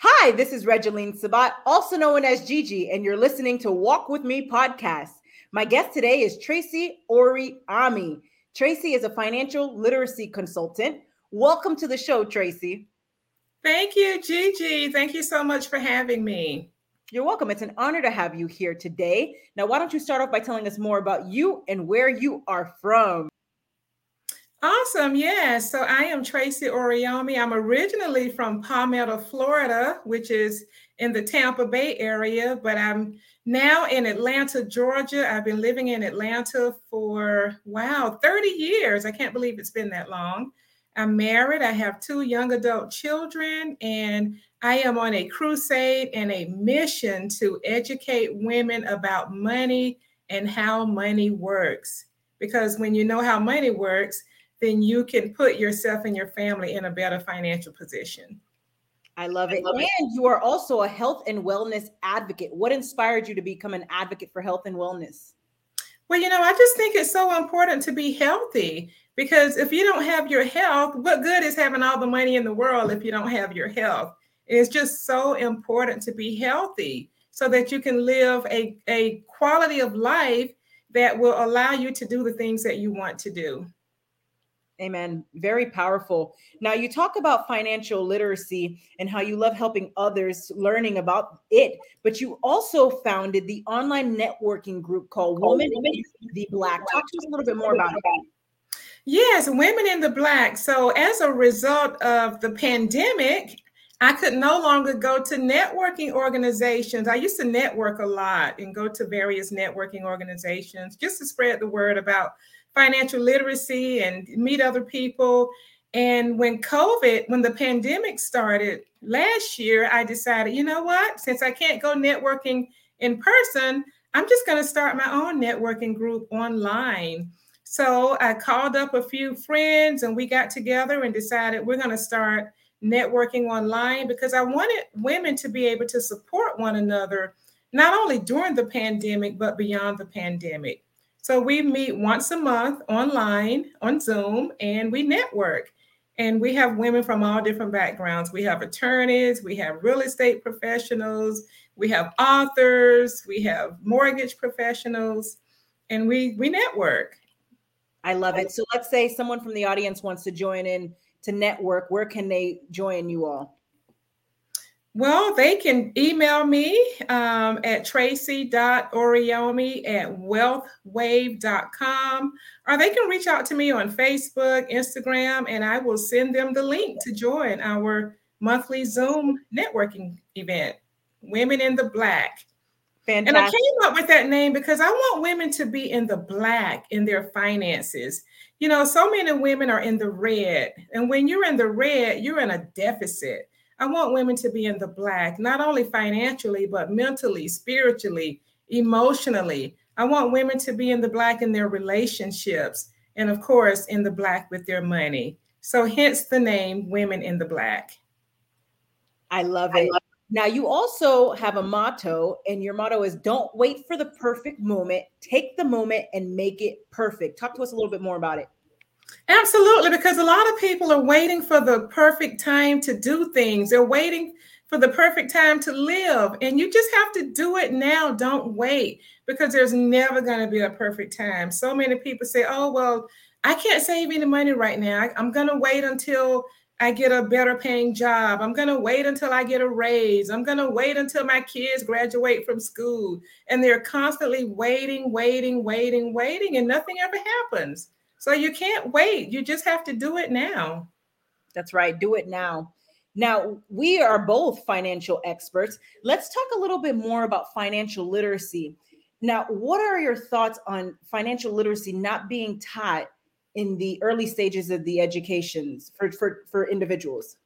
Hi, this is Regeline Sabat, also known as Gigi, and you're listening to Walk With Me podcast. My guest today is Tracy Ori Ami. Tracy is a financial literacy consultant. Welcome to the show, Tracy. Thank you, Gigi. Thank you so much for having me. You're welcome. It's an honor to have you here today. Now, why don't you start off by telling us more about you and where you are from? Awesome. Yeah. So I am Tracy Oriami. I'm originally from Palmetto, Florida, which is in the Tampa Bay area, but I'm now in Atlanta, Georgia. I've been living in Atlanta for, wow, 30 years. I can't believe it's been that long. I'm married. I have two young adult children, and I am on a crusade and a mission to educate women about money and how money works. Because when you know how money works, then you can put yourself and your family in a better financial position. I love it. I love and it. you are also a health and wellness advocate. What inspired you to become an advocate for health and wellness? Well, you know, I just think it's so important to be healthy because if you don't have your health, what good is having all the money in the world if you don't have your health? It's just so important to be healthy so that you can live a, a quality of life that will allow you to do the things that you want to do. Amen. Very powerful. Now, you talk about financial literacy and how you love helping others learning about it, but you also founded the online networking group called Women in the Black. Talk to us a little bit more about it. Yes, Women in the Black. So, as a result of the pandemic, I could no longer go to networking organizations. I used to network a lot and go to various networking organizations just to spread the word about financial literacy and meet other people. And when COVID, when the pandemic started last year, I decided, you know what? Since I can't go networking in person, I'm just going to start my own networking group online. So I called up a few friends and we got together and decided we're going to start networking online because I wanted women to be able to support one another, not only during the pandemic, but beyond the pandemic. So we meet once a month online on Zoom and we network. And we have women from all different backgrounds. We have attorneys, we have real estate professionals, we have authors, we have mortgage professionals, and we we network. I love it. So let's say someone from the audience wants to join in to network. Where can they join you all? Well, they can email me um, at tracy.oriomi at wealthwave.com, or they can reach out to me on Facebook, Instagram, and I will send them the link to join our monthly Zoom networking event, Women in the Black. Fantastic. And I came up with that name because I want women to be in the black in their finances. You know, so many women are in the red. And when you're in the red, you're in a deficit. I want women to be in the black, not only financially, but mentally, spiritually, emotionally. I want women to be in the black in their relationships, and of course, in the black with their money. So, hence the name Women in the Black. I love it. I love now, you also have a motto, and your motto is don't wait for the perfect moment, take the moment and make it perfect. Talk to us a little bit more about it. Absolutely, because a lot of people are waiting for the perfect time to do things. They're waiting for the perfect time to live. And you just have to do it now. Don't wait because there's never going to be a perfect time. So many people say, oh, well, I can't save any money right now. I, am going to wait until I get a better paying job. I'm going to wait until I get a raise. I'm going to wait until my kids graduate from school. And they're constantly waiting, waiting, waiting, waiting, and nothing ever happens. So you can't wait. You just have to do it now. That's right. Do it now. Now, we are both financial experts. Let's talk a little bit more about financial literacy. Now, what are your thoughts on financial literacy not being taught in the early stages of the educations for, for, for individuals?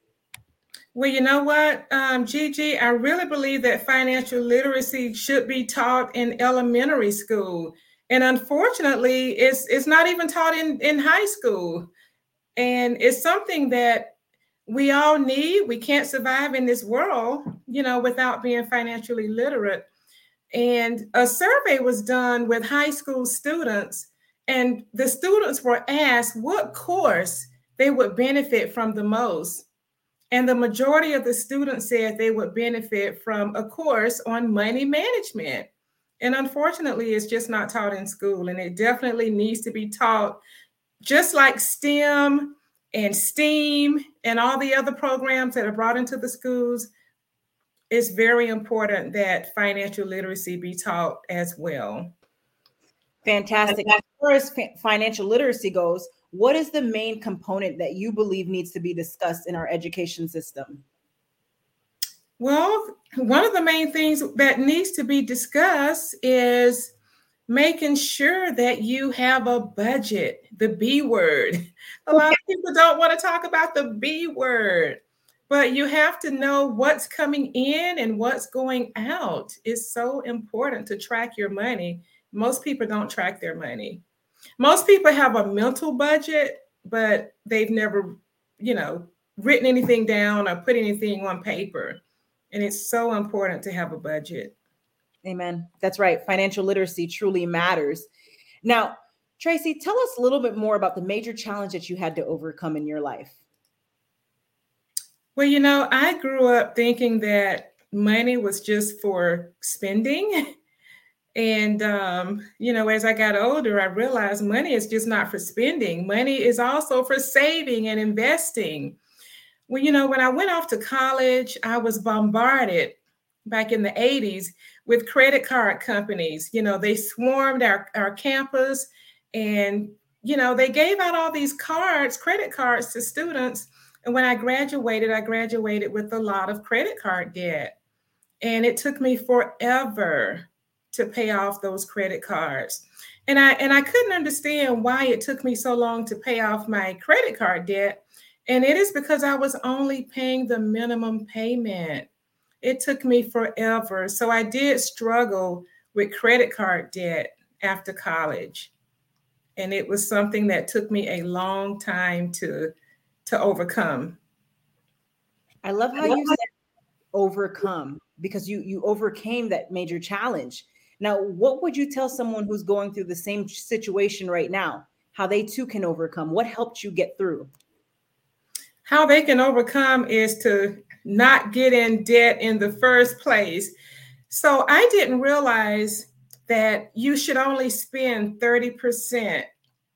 Well, you know what, um, Gigi, I really believe that financial literacy should be taught in elementary school and unfortunately it's it's not even taught in in high school. And it's something that we all need. We can't survive in this world you know without being financially literate. And a survey was done with high school students and the students were asked what course they would benefit from the most. And the majority of the students said they would benefit from a course on money management. And unfortunately, it's just not taught in school. And it definitely needs to be taught just like STEM and STEAM and all the other programs that are brought into the schools. It's very important that financial literacy be taught as well. Fantastic. As far as financial literacy goes, what is the main component that you believe needs to be discussed in our education system? Well, one of the main things that needs to be discussed is making sure that you have a budget, the B word. A lot of people don't want to talk about the B word, but you have to know what's coming in and what's going out. It's so important to track your money. Most people don't track their money. Most people have a mental budget, but they've never, you know, written anything down or put anything on paper. And it's so important to have a budget. Amen. That's right. Financial literacy truly matters. Now, Tracy, tell us a little bit more about the major challenge that you had to overcome in your life. Well, you know, I grew up thinking that money was just for spending. And, um, you know, as I got older, I realized money is just not for spending. Money is also for saving and investing. Well, you know, when I went off to college, I was bombarded back in the 80s with credit card companies. You know, they swarmed our, our campus and, you know, they gave out all these cards, credit cards to students. And when I graduated, I graduated with a lot of credit card debt. And it took me forever to pay off those credit cards. And I and I couldn't understand why it took me so long to pay off my credit card debt. And it is because I was only paying the minimum payment. It took me forever. So I did struggle with credit card debt after college. And it was something that took me a long time to to overcome. I love how you said overcome because you you overcame that major challenge now, what would you tell someone who's going through the same situation right now? How they too can overcome? What helped you get through? How they can overcome is to not get in debt in the first place. So I didn't realize that you should only spend 30%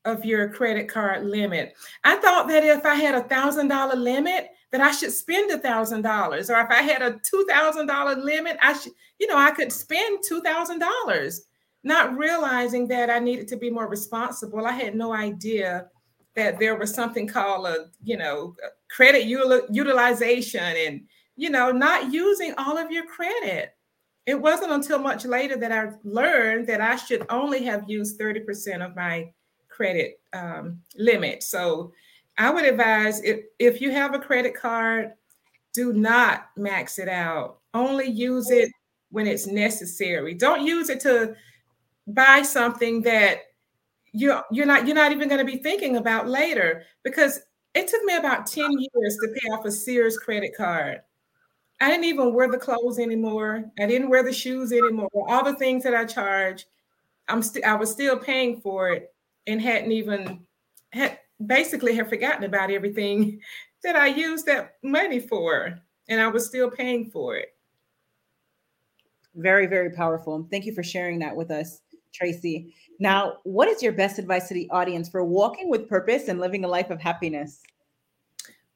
of your credit card limit. I thought that if I had a thousand dollar limit, that I should spend a thousand dollars, or if I had a two thousand dollar limit, I should, you know, I could spend two thousand dollars, not realizing that I needed to be more responsible. I had no idea that there was something called a, you know, credit util- utilization, and you know, not using all of your credit. It wasn't until much later that I learned that I should only have used 30% of my credit um, limit. So I would advise if, if you have a credit card, do not max it out. Only use it when it's necessary. Don't use it to buy something that you're you're not you're not even going to be thinking about later because it took me about 10 years to pay off a Sears credit card. I didn't even wear the clothes anymore. I didn't wear the shoes anymore. All the things that I charge, I'm I was still paying for it and hadn't even had basically have forgotten about everything that I used that money for, and I was still paying for it. Very, very powerful. Thank you for sharing that with us, Tracy. Now, what is your best advice to the audience for walking with purpose and living a life of happiness?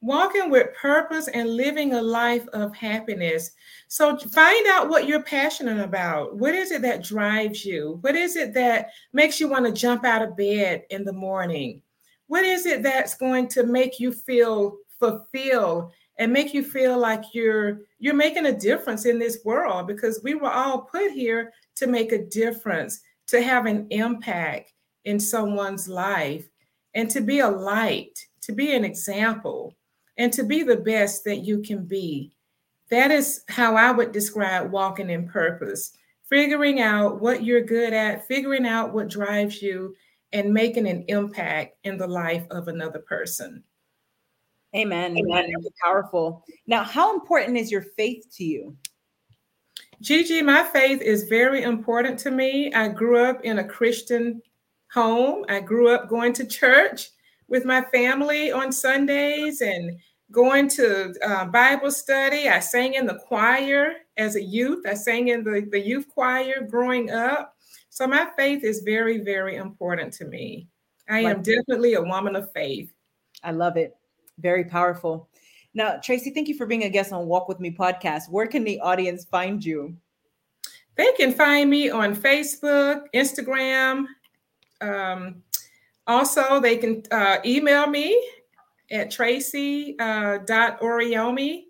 Walking with purpose and living a life of happiness. So, find out what you're passionate about. What is it that drives you? What is it that makes you want to jump out of bed in the morning? what is it that's going to make you feel fulfilled and make you feel like you're you're making a difference in this world because we were all put here to make a difference to have an impact in someone's life and to be a light to be an example and to be the best that you can be that is how i would describe walking in purpose figuring out what you're good at figuring out what drives you and making an impact in the life of another person. Amen. Amen. Powerful. Now, how important is your faith to you? Gigi, my faith is very important to me. I grew up in a Christian home. I grew up going to church with my family on Sundays and going to uh, Bible study. I sang in the choir as a youth. I sang in the, the youth choir growing up. So my faith is very, very important to me. I am definitely a woman of faith. I love it. Very powerful. Now, Tracy, thank you for being a guest on Walk With Me podcast. Where can the audience find you? They can find me on Facebook, Instagram. Um, also, they can uh, email me at tracy.oriomi uh,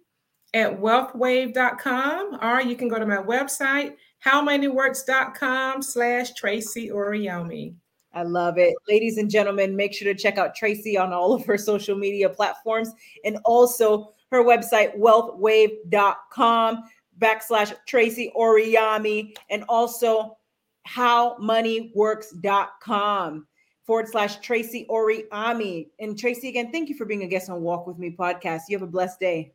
at wealthwave.com, or you can go to my website, howmoneyworks.com slash Tracy Oriomi. I love it. Ladies and gentlemen, make sure to check out Tracy on all of her social media platforms and also her website, wealthwave.com backslash Tracy and also howmoneyworks.com forward slash Tracy Oriomi. And Tracy, again, thank you for being a guest on Walk With Me podcast. You have a blessed day.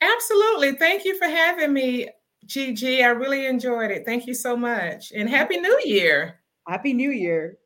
Absolutely. Thank you for having me, Gigi. I really enjoyed it. Thank you so much. And Happy New Year. Happy New Year.